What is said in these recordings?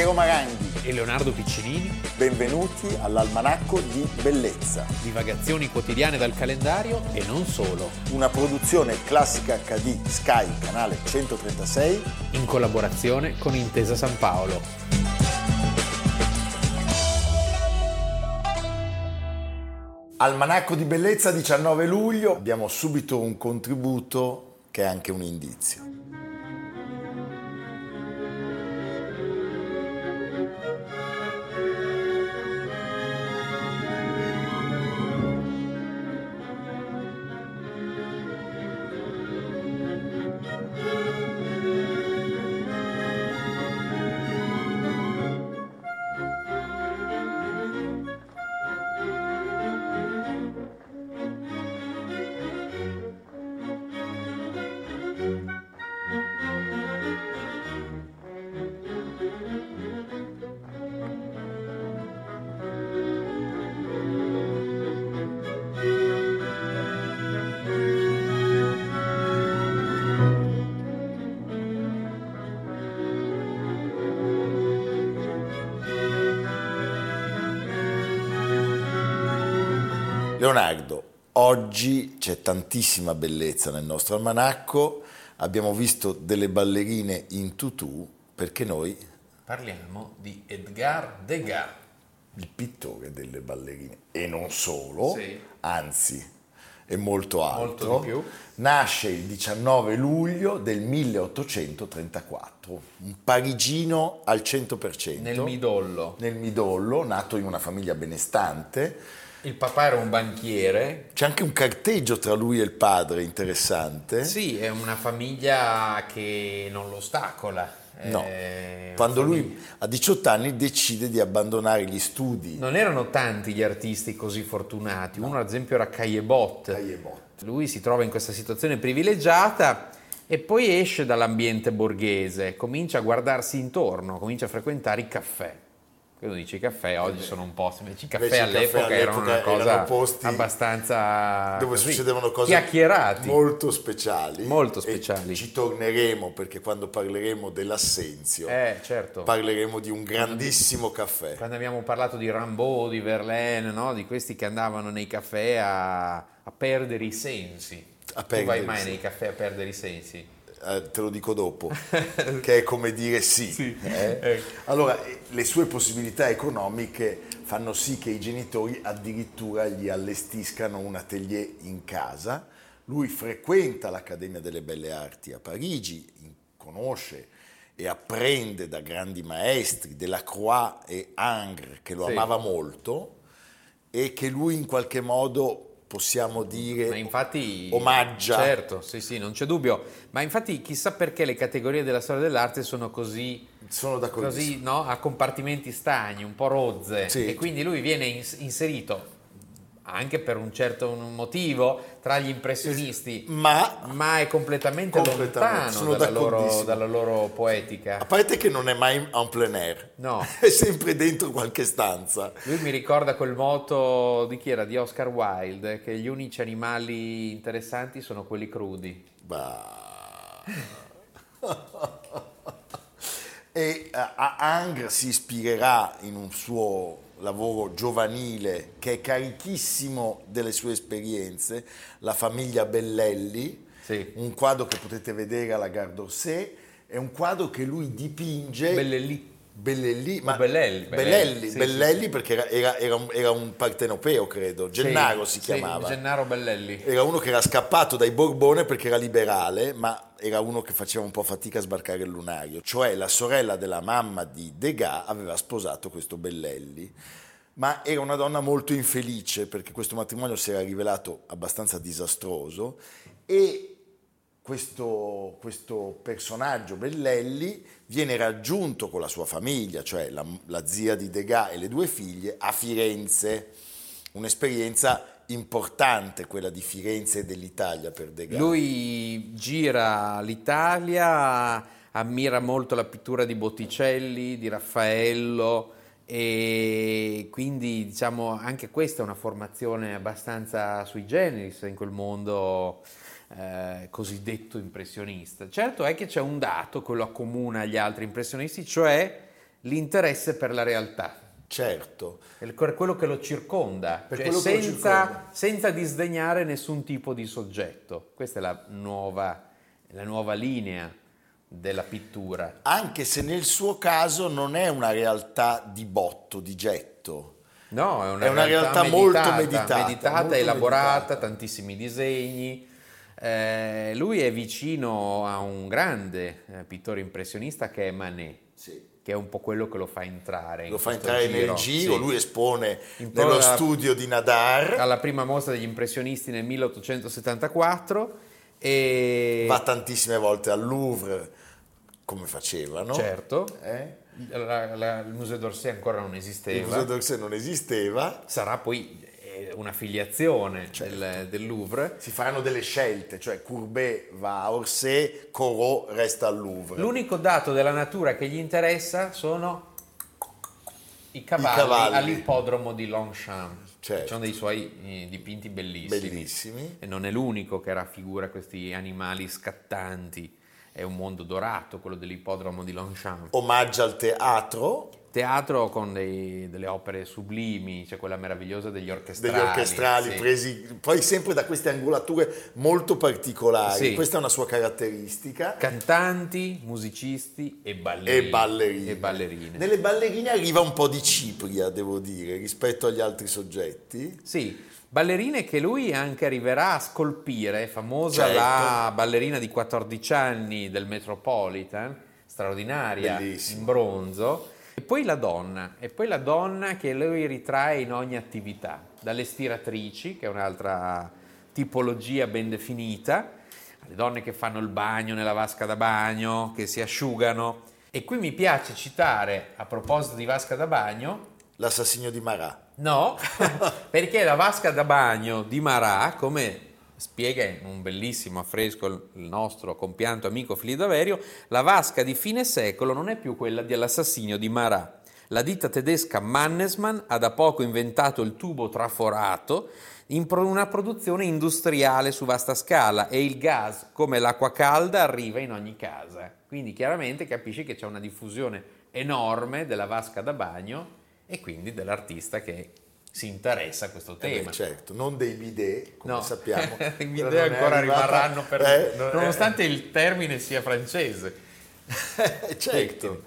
Piero Maranghi e Leonardo Piccinini. Benvenuti all'Almanacco di Bellezza. Divagazioni quotidiane dal calendario e non solo. Una produzione classica HD Sky, canale 136. In collaborazione con Intesa San Paolo. Almanacco di Bellezza 19 luglio. Abbiamo subito un contributo che è anche un indizio. Leonardo, oggi c'è tantissima bellezza nel nostro almanacco, abbiamo visto delle ballerine in tutù perché noi... Parliamo di Edgar Degas. Il pittore delle ballerine e non solo, Sì. anzi è molto alto. Molto di più. Nasce il 19 luglio del 1834, un parigino al 100%. Nel midollo. nel midollo, nato in una famiglia benestante. Il papà era un banchiere. C'è anche un carteggio tra lui e il padre interessante. Sì, è una famiglia che non lo ostacola. No. Quando lui a 18 anni decide di abbandonare gli studi. Non erano tanti gli artisti così fortunati. Uno, ad esempio, era. Caillebotte. Lui si trova in questa situazione privilegiata e poi esce dall'ambiente borghese, comincia a guardarsi intorno, comincia a frequentare i caffè. Quindi dice i caffè oggi sono un po', invece i caffè Invece i caffè all'epoca erano una all'epoca cosa erano posti abbastanza dove così, succedevano cose molto speciali. Molto speciali. ci torneremo perché quando parleremo dell'assenzio Eh, certo. parleremo di un grandissimo caffè. Quando abbiamo parlato di Rimbaud, di Verlaine, no? di questi che andavano nei caffè a, a perdere i sensi. A tu vai mai nei caffè a perdere i sensi? Eh, te lo dico dopo, che è come dire sì. Sì. eh? Ecco. Allora, eh, le sue possibilità economiche fanno sì che i genitori addirittura gli allestiscano un atelier in casa. Lui frequenta l'Accademia delle Belle Arti a Parigi, conosce e apprende da grandi maestri, Delacroix e Ingres, che lo Sì. amava molto e che lui in qualche modo possiamo dire Ma infatti, omaggia. Certo, sì, sì, non c'è dubbio. Ma infatti chissà perché le categorie della storia dell'arte sono così, Sono così no? a compartimenti stagni, un po' rozze. Sì. E quindi lui viene ins- inserito anche per un certo motivo tra gli impressionisti, Ma ma è completamente, Completamente, lontano dalla loro, dalla loro poetica. A parte che non è mai en plein air, No. è sempre dentro qualche stanza. Lui mi ricorda quel moto di chi era? Di Oscar Wilde, che gli unici animali interessanti sono quelli crudi. E a a Angres si ispirerà in un suo lavoro giovanile che è carichissimo delle sue esperienze, La famiglia Bellelli, Sì. un quadro che potete vedere alla Gare d'Orsay, è un quadro che lui dipinge... Bellelli. Bellelli, ma Bellelli, Bellelli, Bellelli, sì, Bellelli perché era, era- era un, era un partenopeo, credo. Gennaro Sì, si sì, chiamava. Gennaro Bellelli. Era uno che era scappato dai Borbone perché era liberale, ma era uno che faceva un po' fatica a sbarcare il lunario. Cioè la sorella della mamma di Degas aveva sposato questo Bellelli. Ma era una donna molto infelice perché questo matrimonio si era rivelato abbastanza disastroso e questo, questo personaggio Bellelli viene raggiunto con la sua famiglia, cioè la, la zia di Degas e le due figlie, a Firenze. Un'esperienza importante quella di Firenze e dell'Italia per Degas. Lui gira l'Italia, ammira molto la pittura di Botticelli, di Raffaello e quindi diciamo anche questa è una formazione abbastanza sui generis in quel mondo eh, cosiddetto impressionista. Certo è che c'è un dato che lo accomuna agli altri impressionisti, cioè l'interesse per la realtà. Certo. Per quello che lo circonda, cioè che lo senza, circonda. senza disdegnare nessun tipo di soggetto. Questa è la nuova, la nuova linea della pittura. Anche se nel suo caso non è una realtà di botto, di getto. No, è una, È una realtà molto meditata, meditata, molto elaborata, meditata. tantissimi disegni. Eh, lui è vicino a un grande eh, pittore impressionista che è Manet, che è un po' quello che lo fa entrare. Lo fa entrare giro. nel giro, Sì. lui espone nello la- studio di Nadar, alla prima mostra degli impressionisti nel 1874 e va tantissime volte al Louvre, come facevano. certo Eh? la- la- il Museo d'Orsay ancora non Il esisteva Museo d'Orsay non esisteva, sarà poi una filiazione Certo. del, del Louvre si faranno delle scelte, cioè Courbet va a Orsay, Corot resta al Louvre. L'unico dato della natura che gli interessa sono i cavalli, cavalli. all'ippodromo di Longchamp. Certo. Ci sono dei suoi eh, dipinti bellissimi. Bellissimi. E non è l'unico che raffigura questi animali scattanti. È un mondo dorato quello dell'ippodromo di Longchamp. Omaggia al teatro, Teatro con dei- delle opere sublimi, c'è quella meravigliosa degli orchestrali. degli orchestrali sì. presi poi sempre da queste angolature molto particolari. Sì. Questa è una sua caratteristica. Cantanti, musicisti e ballerini. E ballerine. E ballerine. Nelle ballerine arriva un po' di cipria, devo dire, rispetto agli altri soggetti. Sì, ballerine che lui anche arriverà a scolpire, famosa Certo. la ballerina di 14 anni del Metropolitan, straordinaria, Bellissima. in bronzo, e poi la donna, e poi la donna che lui ritrae in ogni attività, dalle stiratrici, che è un'altra tipologia ben definita, alle donne che fanno il bagno nella vasca da bagno, che si asciugano. E qui mi piace citare, a proposito di vasca da bagno, L'assassinio di Marat. No, perché la vasca da bagno di Marat, come spiega in un bellissimo affresco il nostro compianto amico Filippo Daverio, la vasca di fine secolo non è più quella dell'assassinio di Marat. La ditta tedesca Mannesmann ha da poco inventato il tubo traforato in una produzione industriale su vasta scala e il gas, come l'acqua calda, arriva in ogni casa. Quindi chiaramente capisci che c'è una diffusione enorme della vasca da bagno e quindi dell'artista che si interessa a questo Eh beh, tema. certo, non dei bidet, come No, sappiamo. i bidet ancora arrivata- rimarranno per... Eh, non nonostante il termine sia francese. certo.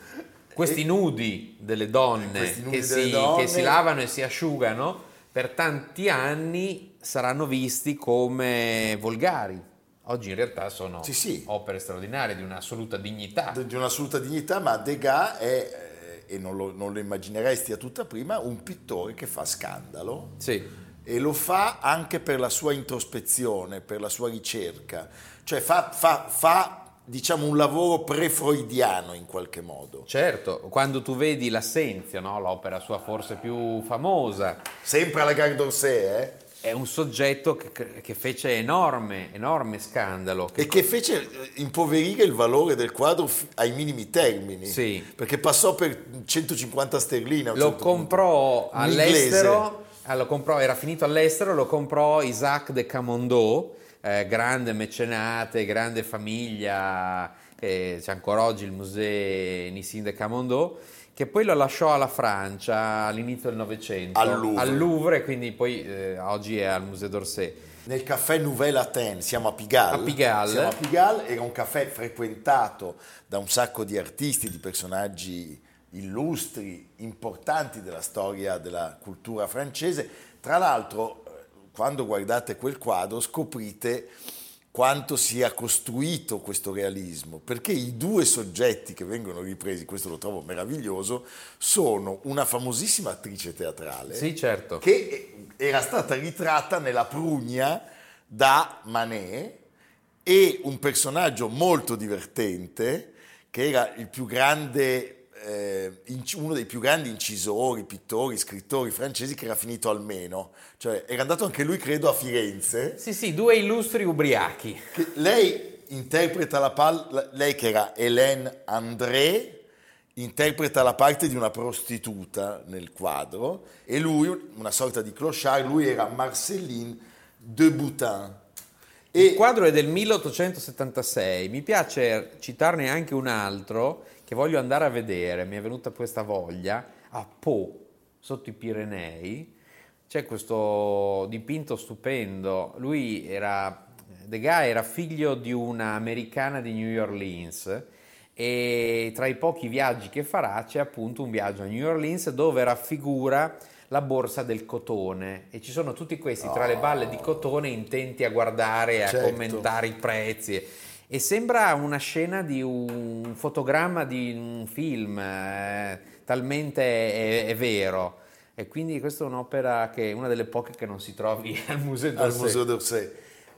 Questi nudi delle donne, nudi che, delle si, donne- che si lavano e si asciugano per tanti anni saranno visti come volgari. Oggi in realtà sono Sì, sì. opere straordinarie di un'assoluta dignità. di un'assoluta dignità, ma Degas è, eh, e non lo, non lo immagineresti a tutta prima, un pittore che fa scandalo Sì. e lo fa anche per la sua introspezione, per la sua ricerca, cioè fa, fa, fa, diciamo un lavoro pre-freudiano in qualche modo. Certo, quando tu vedi l'Assenzio, no? l'opera sua forse più famosa, Sempre alla Gare d'Orsay, eh? È un soggetto che, che fece enorme, enorme scandalo. E che fece eh, impoverire il valore del quadro ai minimi termini, Sì. perché passò per 150 sterline. Lo certo punto. comprò Un all'estero, ah, lo comprò- era finito all'estero, lo comprò Isaac de Camondot, eh, grande mecenate, grande famiglia, eh, c'è ancora oggi il museo Nissin de Camondot, che poi lo lasciò alla Francia all'inizio del Novecento, Al Louvre. quindi poi eh, oggi è al Museo d'Orsay. Nel caffè Nouvelle Athènes, siamo a Pigalle. A Pigalle. Siamo a Pigalle, era un caffè frequentato da un sacco di artisti, di personaggi illustri, importanti della storia della cultura francese. Tra l'altro, eh, quando guardate quel quadro scoprite quanto sia costruito questo realismo, perché i due soggetti che vengono ripresi, questo lo trovo meraviglioso, sono una famosissima attrice teatrale Sì, certo. che era stata ritratta nella Prugna da Manet e un personaggio molto divertente che era il più grande, eh, uno dei più grandi incisori, pittori, scrittori francesi che era finito almeno, cioè era andato anche lui credo a Firenze. Sì, sì, due illustri ubriachi. Lei interpreta la palla, lei che era Hélène André, interpreta la parte di una prostituta nel quadro e lui, una sorta di clochard, lui era Marceline de Boutin. Il quadro è del 1876, mi piace citarne anche un altro che voglio andare a vedere, mi è venuta questa voglia, a Po, sotto i Pirenei, c'è questo dipinto stupendo. Lui era, Degas era figlio di una americana di New Orleans e tra i pochi viaggi che farà c'è appunto un viaggio a New Orleans dove raffigura la borsa del cotone e ci sono tutti questi tra le balle di cotone intenti a guardare e a Certo. commentare i prezzi e sembra una scena di un fotogramma di un film eh, talmente è, è vero e quindi questa è un'opera che è una delle poche che non si trovi al museo al d'Orsay. Museo d'Orsay.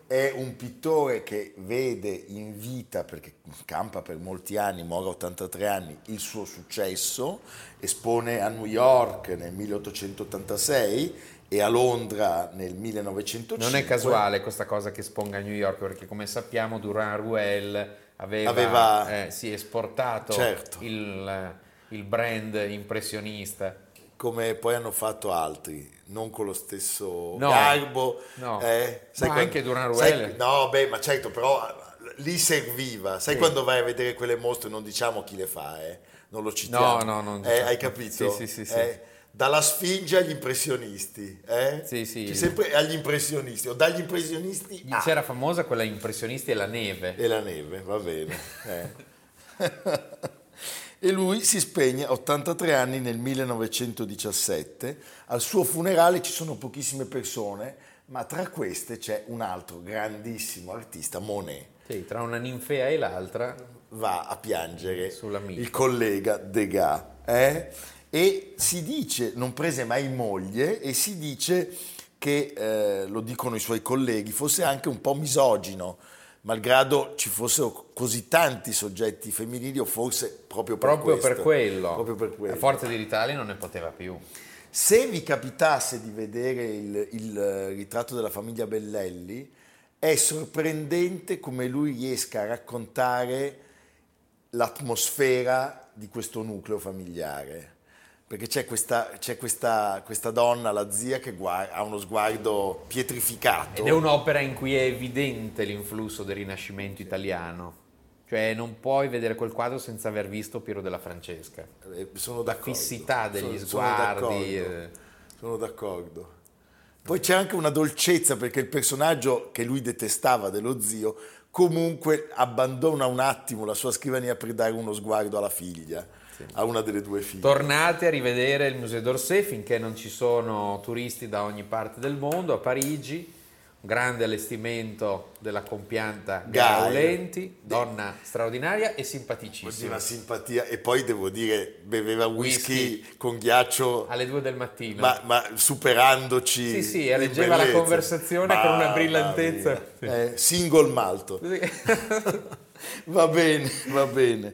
È un pittore che vede in vita, perché campa per molti anni, muore a 83 anni, il suo successo, espone a New York nel 1886 e a Londra nel 1905. Non è casuale questa cosa che sponga a New York, perché come sappiamo Durand Ruel aveva, Aveva- eh, sì, esportato Certo. il, il brand impressionista. Come poi hanno fatto altri, non con lo stesso No, garbo. no. eh, Ma anche Durand Ruel. sai- no, beh, ma certo, però eh, lì serviva. Sai Sì. quando vai a vedere quelle mostre, non diciamo chi le fa, eh? non lo citiamo. No, no, non Eh, diciamo. hai capito? Sì, sì, sì, sì. Eh, dalla Sfinge agli impressionisti. Eh? Sì, sì. C'è sempre agli impressionisti, o dagli impressionisti a... C'era famosa quella impressionisti e la neve. E la neve, va bene. eh. e lui si spegne a 83 anni nel 1917. Al suo funerale ci sono pochissime persone, ma tra queste c'è un altro grandissimo artista, Monet. Sì, tra una ninfea e l'altra. Va a piangere il collega Degas. eh? E si dice, non prese mai moglie, e si dice che, eh, lo dicono i suoi colleghi, fosse anche un po' misogino, malgrado ci fossero così tanti soggetti femminili, o forse proprio per Proprio questo. per quello. Proprio per quello. A forza di ritali non ne poteva più. Se vi capitasse di vedere il, il, eh, ritratto della famiglia Bellelli, è sorprendente come lui riesca a raccontare l'atmosfera di questo nucleo familiare. Perché c'è questa, c'è questa, questa donna, la zia, che guar- ha uno sguardo pietrificato. Ed è un'opera in cui è evidente l'influsso del Rinascimento italiano. Cioè non puoi vedere quel quadro senza aver visto Piero della Francesca. Eh, Sono La d'accordo. fissità degli Sono- sguardi. Sono eh. d'accordo. Sono d'accordo. Poi c'è anche una dolcezza perché il personaggio che lui detestava dello zio comunque abbandona un attimo la sua scrivania per dare uno sguardo alla figlia, a una delle due figlie. Tornate a rivedere il Museo d'Orsay finché non ci sono turisti da ogni parte del mondo, a Parigi, un grande allestimento della compianta. Gaulenti, donna straordinaria e simpaticissima. Una simpatia e poi devo dire beveva whisky, Whisky. con ghiaccio Alle due del mattino. ma, ma superandoci Sì, sì, in reggeva la bellezza. conversazione con una brillantezza. Eh, single malto va bene va bene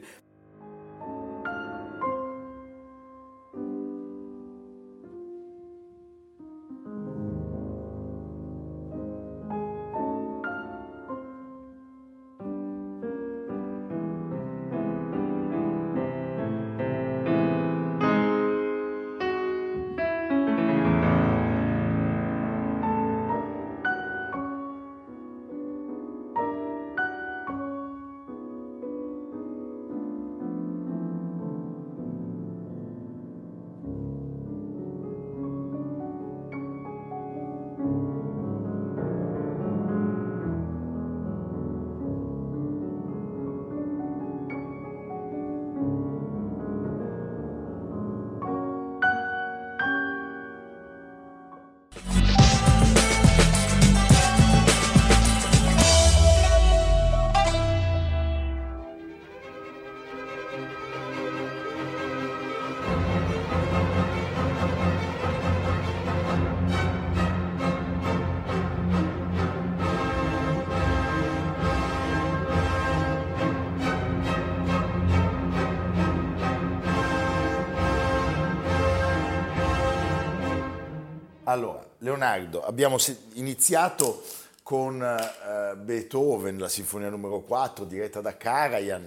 Allora, Leonardo, abbiamo iniziato con eh, Beethoven, la sinfonia numero 4, diretta da Karajan,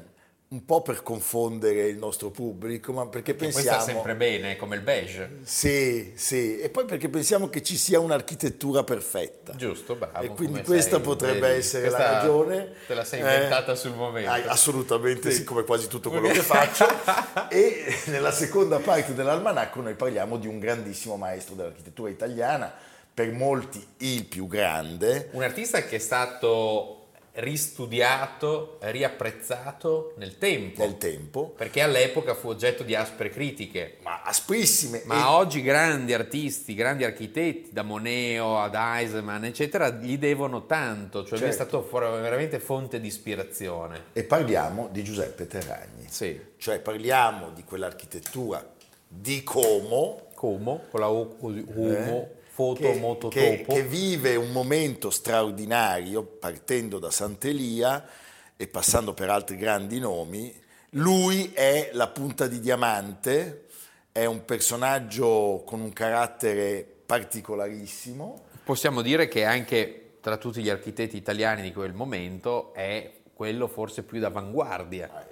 un po' per confondere il nostro pubblico, ma perché Che pensiamo... Questo è sempre bene, come il beige. Sì, sì, e poi perché pensiamo che ci sia un'architettura perfetta. Giusto, bravo. E quindi questa sei, potrebbe vedi. essere Questa la ragione. Te la sei Eh, inventata sul momento. assolutamente sì. Sì. come quasi tutto quello che faccio. e nella seconda parte dell'almanacco noi parliamo di un grandissimo maestro dell'architettura italiana, per molti il più grande. Un artista che è stato ristudiato, riapprezzato nel tempo. Nel tempo, Perché all'epoca fu oggetto di aspre critiche. ma asprissime. Ma e- oggi grandi artisti, grandi architetti, da Moneo ad Eisenman, eccetera, gli devono tanto, cioè lui è Certo. stato veramente fonte di ispirazione. e parliamo di Giuseppe Terragni. Sì. Cioè parliamo di quell'architettura di Como, Como, con la O così, Como, eh, foto, che, moto, che- topo. che vive un momento straordinario partendo da Sant'Elia e passando per altri grandi nomi. Lui è la punta di diamante, è un personaggio con un carattere particolarissimo. Possiamo dire che anche tra tutti gli architetti italiani di quel momento è quello forse più d'avanguardia.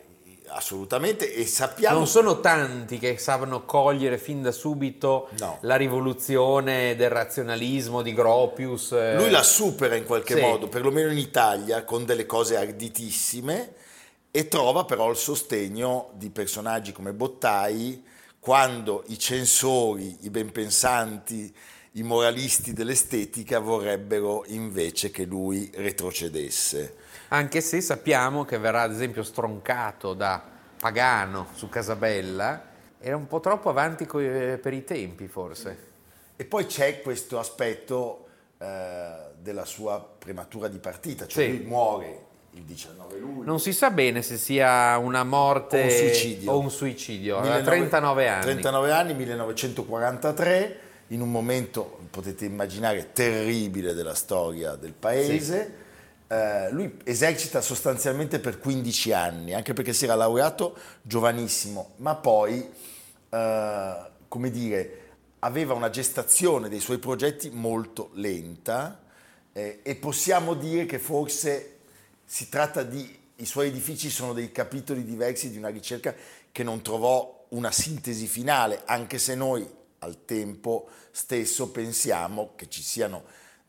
Assolutamente, e sappiamo Non sono tanti che sanno cogliere fin da subito No. la rivoluzione del razionalismo di Gropius. eh. Lui la supera in qualche Sì. modo, perlomeno in Italia, con delle cose arditissime e trova però il sostegno di personaggi come Bottai quando i censori, i benpensanti, i moralisti dell'estetica vorrebbero invece che lui retrocedesse. Anche se sappiamo che verrà ad esempio stroncato da Pagano su Casabella, era un po' troppo avanti eh, per i tempi forse. E poi c'è questo aspetto eh, della sua prematura di partita, cioè Sì. lui muore il 19 luglio. Non si sa bene se sia una morte O un suicidio. o un suicidio. Aveva 19 39 anni. 39 anni, 1943, in un momento, potete immaginare, terribile della storia del paese. Eh, lui esercita sostanzialmente per 15 anni, anche perché si era laureato giovanissimo, ma poi, eh, come dire, aveva una gestazione dei suoi progetti molto lenta eh, e possiamo dire che forse si tratta di, i suoi edifici sono dei capitoli diversi di una ricerca che non trovò una sintesi finale, anche se noi al tempo stesso pensiamo che ci siano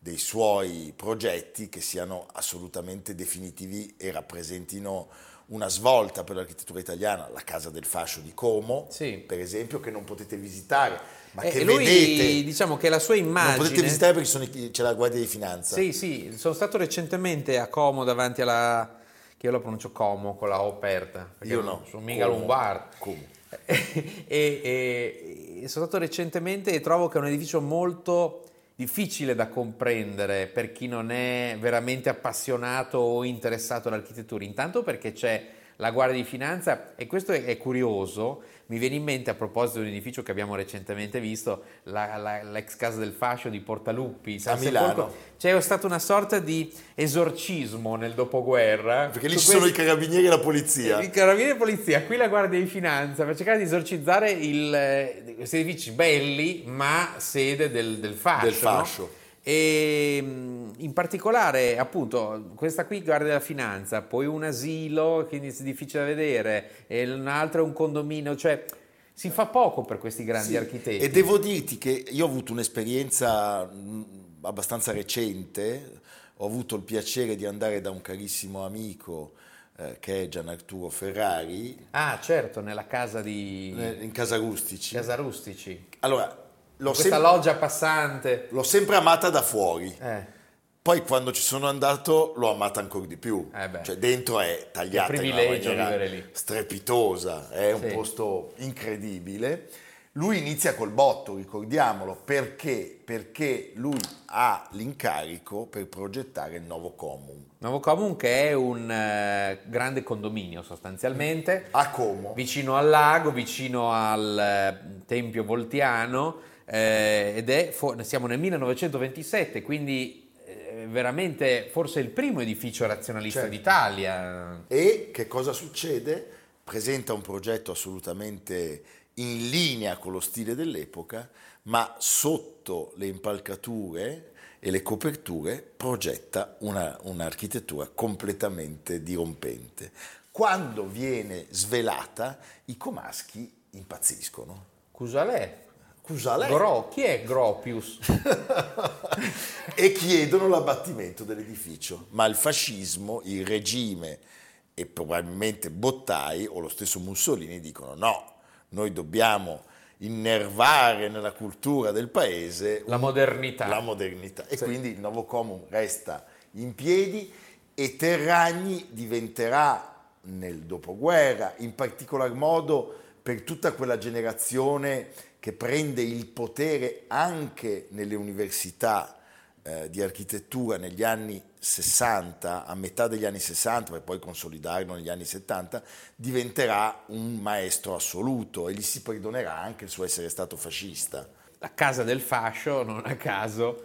dei suoi progetti che siano assolutamente definitivi e rappresentino una svolta per l'architettura italiana, la Casa del Fascio di Como, Sì. per esempio, che non potete visitare, ma Eh, che lui, vedete. diciamo che la sua Non potete immagine... visitare perché sono i- c'è la Guardia di Finanza. Sì, sì, sono stato recentemente a Como davanti alla... che io la pronuncio Como con la O aperta. Io no. Sono mica lombardo. Como. e, e- e sono stato recentemente e trovo che è un edificio molto difficile da comprendere per chi non è veramente appassionato o interessato all'architettura. Intanto perché c'è la Guardia di Finanza e questo è, curioso, mi viene in mente a proposito di un edificio che abbiamo recentemente visto, la- la- l'ex casa del fascio di Portaluppi, San A Milano. Sepolcro. C'è stata una sorta di esorcismo nel dopoguerra. Perché lì ci sono i questi- carabinieri e la polizia. i carabinieri e polizia, qui la Guardia di Finanza per cercare di esorcizzare il, eh, questi edifici belli, ma sede del, del fascio. Del no? E mh, in particolare, appunto, questa qui Guardia della Finanza, poi un asilo, quindi è difficile da vedere, e un altro è un condominio, cioè si fa poco per questi grandi Sì, architetti. E devo dirti che io ho avuto un'esperienza abbastanza recente, ho avuto il piacere di andare da un carissimo amico eh, che è Gian Arturo Ferrari Ah, certo, nella casa di eh, in Casa Rustici. Casa Rustici. Allora, l'ho, Questa sem- loggia passante. l'ho sempre amata da fuori. Eh. Poi quando ci sono andato l'ho amata ancora di più. Eh. Cioè dentro è tagliata in una privilegio maniera vivere lì. strepitosa, è un Sì. posto incredibile. Lui inizia col botto, ricordiamolo, perché? Perché lui ha l'incarico per progettare il nuovo Comum. Nuovo Comum che è un eh, grande condominio sostanzialmente, A Como. vicino al lago, vicino al eh, Tempio Voltiano eh, ed è, siamo nel 1927, quindi eh, veramente forse il primo edificio razionalista Certo. d'Italia. E che cosa succede? Presenta un progetto assolutamente in linea con lo stile dell'epoca, ma sotto le impalcature e le coperture progetta una- un'architettura completamente dirompente. Quando viene svelata, i comaschi impazziscono. Cusalè. Cusalè. Gro, chi è Gropius? e chiedono l'abbattimento dell'edificio. Ma il fascismo, il regime e probabilmente Bottai o lo stesso Mussolini dicono no, noi dobbiamo innervare nella cultura del paese la modernità. La modernità. E sì. quindi il nuovo comum resta in piedi e Terragni diventerà nel dopoguerra, in particolar modo per tutta quella generazione che prende il potere anche nelle università eh, di architettura negli anni 60, a metà degli anni 60, per poi consolidarlo negli anni 70, diventerà un maestro assoluto e gli si perdonerà anche il suo essere stato fascista. La casa del fascio, non a caso,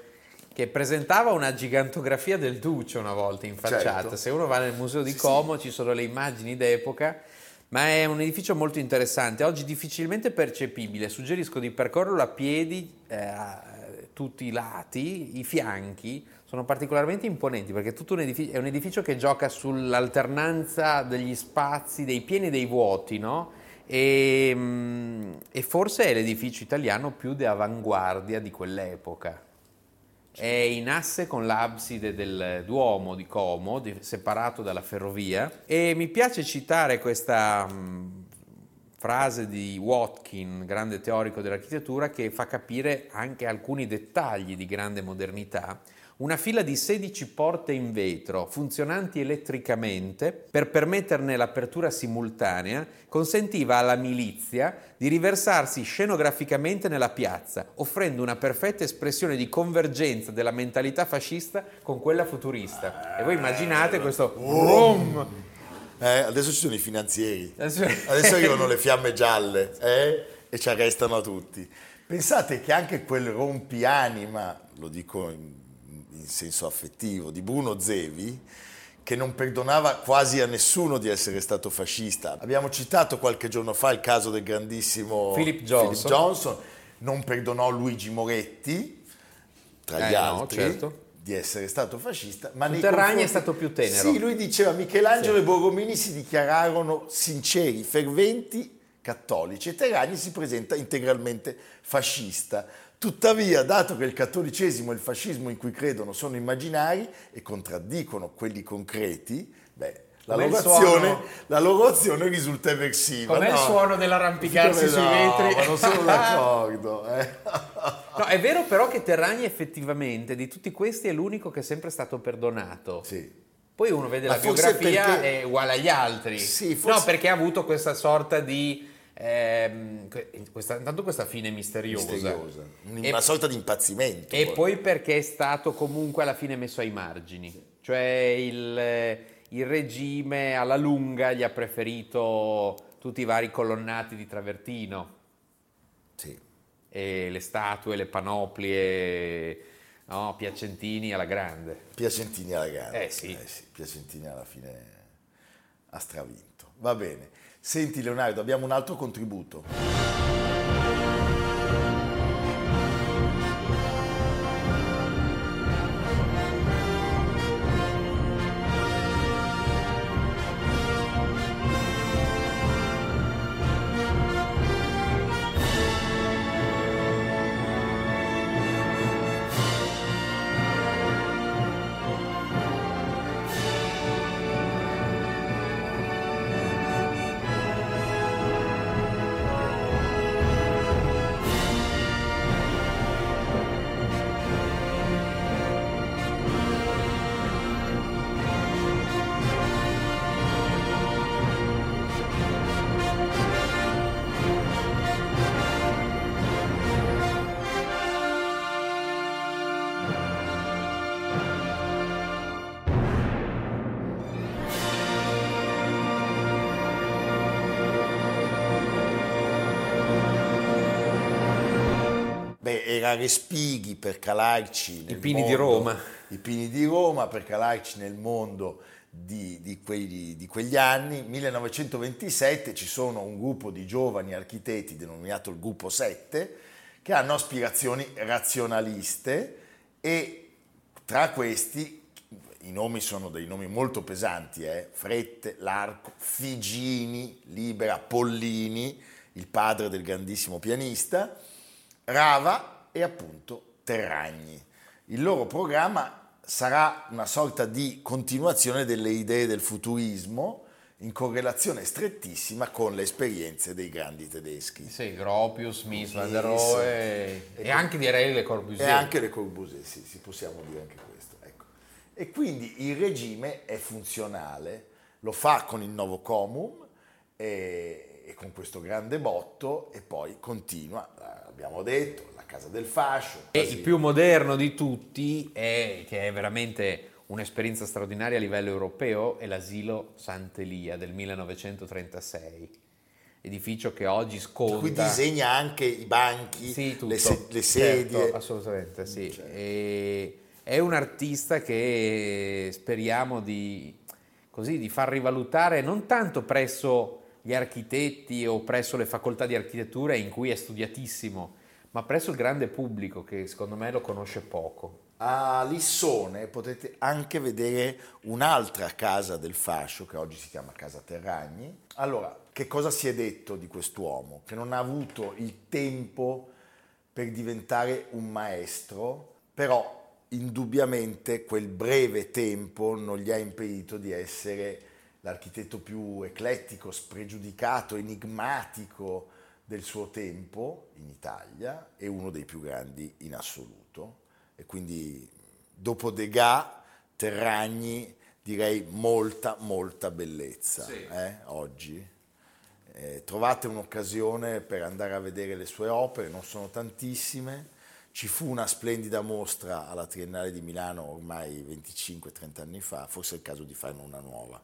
che presentava una gigantografia del Duce una volta in facciata. Certo. Se uno va nel museo di Como sì. ci sono le immagini d'epoca, ma è un edificio molto interessante, oggi difficilmente percepibile. Suggerisco di percorrerlo a piedi eh, a tutti i lati, i fianchi sono particolarmente imponenti perché è, un edificio, è un edificio che gioca sull'alternanza degli spazi, dei pieni e dei vuoti, no? E, mm, e forse è l'edificio italiano più di avanguardia di quell'epoca è in asse con l'abside del Duomo di Como, separato dalla ferrovia, e mi piace citare questa um, frase di Watkin, grande teorico dell'architettura, che fa capire anche alcuni dettagli di grande modernità una fila di 16 porte in vetro, funzionanti elettricamente, per permetterne l'apertura simultanea, consentiva alla milizia di riversarsi scenograficamente nella piazza, offrendo una perfetta espressione di convergenza della mentalità fascista con quella futurista. E voi immaginate questo... Vroom! Eh, adesso ci sono i finanzieri, adesso arrivano le fiamme gialle eh, e ci arrestano tutti. Pensate che anche quel rompianima, lo dico in in senso affettivo, di Bruno Zevi, che non perdonava quasi a nessuno di essere stato fascista. Abbiamo citato qualche giorno fa il caso del grandissimo Philip Johnson, Philip Johnson. non perdonò Luigi Moretti, tra eh, gli altri. No, certo di essere stato fascista, ma confronti... è stato più tenero. Sì, lui diceva Michelangelo sì. e Borromini si dichiararono sinceri, ferventi cattolici e Terragni si presenta integralmente fascista. Tuttavia, dato che il cattolicesimo e il fascismo in cui credono sono immaginari e contraddicono quelli concreti, beh, la loro, azione, la loro, azione, risulta eversiva. Com'è no? il suono dell'arrampicarsi no, sui vetri? Ma non sono d'accordo. Eh. No, è vero però che Terragni effettivamente di tutti questi è l'unico che è sempre stato perdonato. Sì. Poi uno vede ma la biografia perché... è uguale agli altri. Sì, forse... No, perché ha avuto questa sorta di eh, questa, intanto questa fine misteriosa, misteriosa. una e, sorta di impazzimento. E poi. poi perché è stato comunque alla fine messo ai margini, cioè il, il regime alla lunga gli ha preferito tutti i vari colonnati di travertino. Sì. E le statue, le panoplie, no, Piacentini alla grande. Piacentini alla grande. Eh sì. Eh sì. Piacentini alla fine ha stravinto. Va bene. Senti Leonardo, abbiamo un altro contributo. Era Respighi per calarci I Pini mondo, di Roma. I Pini di Roma per calarci nel mondo di, di, quegli, di, quegli, anni. 1927 ci sono un gruppo di giovani architetti denominato il Gruppo 7 che hanno aspirazioni razionaliste e tra questi i nomi sono dei nomi molto pesanti, eh? Frette, Larco, Figini, Libera, Pollini, il padre del grandissimo pianista, Rava e appunto Terragni. Il loro programma sarà una sorta di continuazione delle idee del futurismo, in correlazione strettissima con le esperienze dei grandi tedeschi. Sì, Gropius, Mies van der Rohe e, e anche direi Le Corbusier. E anche Le Corbusier, sì, sì, possiamo dire anche questo. Ecco. E quindi il regime è funzionale, lo fa con il nuovo comum e, e con questo grande botto e poi continua, abbiamo detto, casa del fascio. E il più moderno di tutti è che è veramente un'esperienza straordinaria a livello europeo è l'asilo Sant'Elia del 1936 edificio che oggi sconta. Qui disegna anche i banchi, sì, le, se- le, sedie. Certo, assolutamente, sì. Certo. è un artista che speriamo di, così, di far rivalutare non tanto presso gli architetti o presso le facoltà di architettura in cui è studiatissimo, ma presso il grande pubblico che secondo me lo conosce poco. A Lissone potete anche vedere un'altra casa del fascio che oggi si chiama Casa Terragni. Allora, che cosa si è detto di quest'uomo? Che non ha avuto il tempo per diventare un maestro, però indubbiamente quel breve tempo non gli ha impedito di essere l'architetto più eclettico, spregiudicato, enigmatico del suo tempo in Italia e uno dei più grandi in assoluto. E quindi dopo Degas, Terragni, direi molta, molta bellezza sì. eh, oggi. Eh, trovate un'occasione per andare a vedere le sue opere, non sono tantissime. Ci fu una splendida mostra alla Triennale di Milano ormai 25-30 anni fa, forse è il caso di farne una nuova.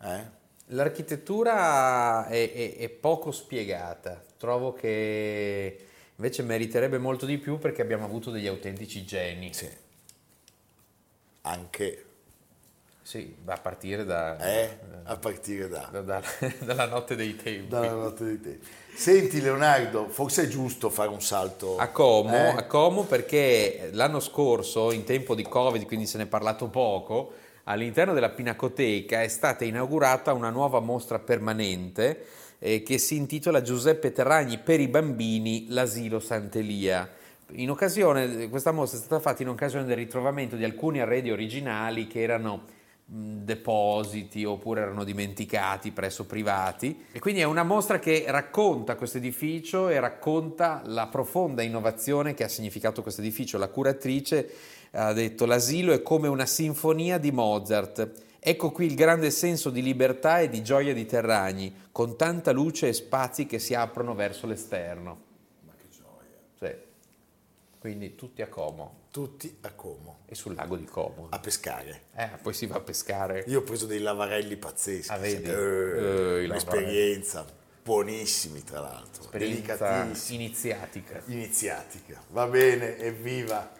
Eh? L'architettura è, è, è, poco spiegata, trovo che invece meriterebbe molto di più perché abbiamo avuto degli autentici geni. Sì. Anche. Sì, a partire da... Eh, a partire da... da, da dalla notte dei tempi. Dalla notte dei tempi. Senti Leonardo, forse è giusto fare un salto... A Como, eh? a Como perché l'anno scorso, in tempo di Covid, quindi se ne è parlato poco, all'interno della Pinacoteca è stata inaugurata una nuova mostra permanente eh, che si intitola Giuseppe Terragni per i bambini, l'asilo Sant'Elia. Occasione, questa mostra è stata fatta in occasione del ritrovamento di alcuni arredi originali che erano depositi oppure erano dimenticati presso privati e quindi è una mostra che racconta questo edificio e racconta la profonda innovazione che ha significato questo edificio. La curatrice ha detto l'asilo è come una sinfonia di Mozart. Ecco qui il grande senso di libertà e di gioia di Terragni, con tanta luce e spazi che si aprono verso l'esterno. Ma che gioia! Sì. Quindi tutti a Como. Tutti a Como. E sul lago di Como. A pescare. Eh, poi si va a pescare. Io ho preso dei lavarelli pazzeschi. Ah, vedi? Eh, un'esperienza. Buonissimi tra l'altro. Esperienza iniziatica. Iniziatica. Va bene, evviva.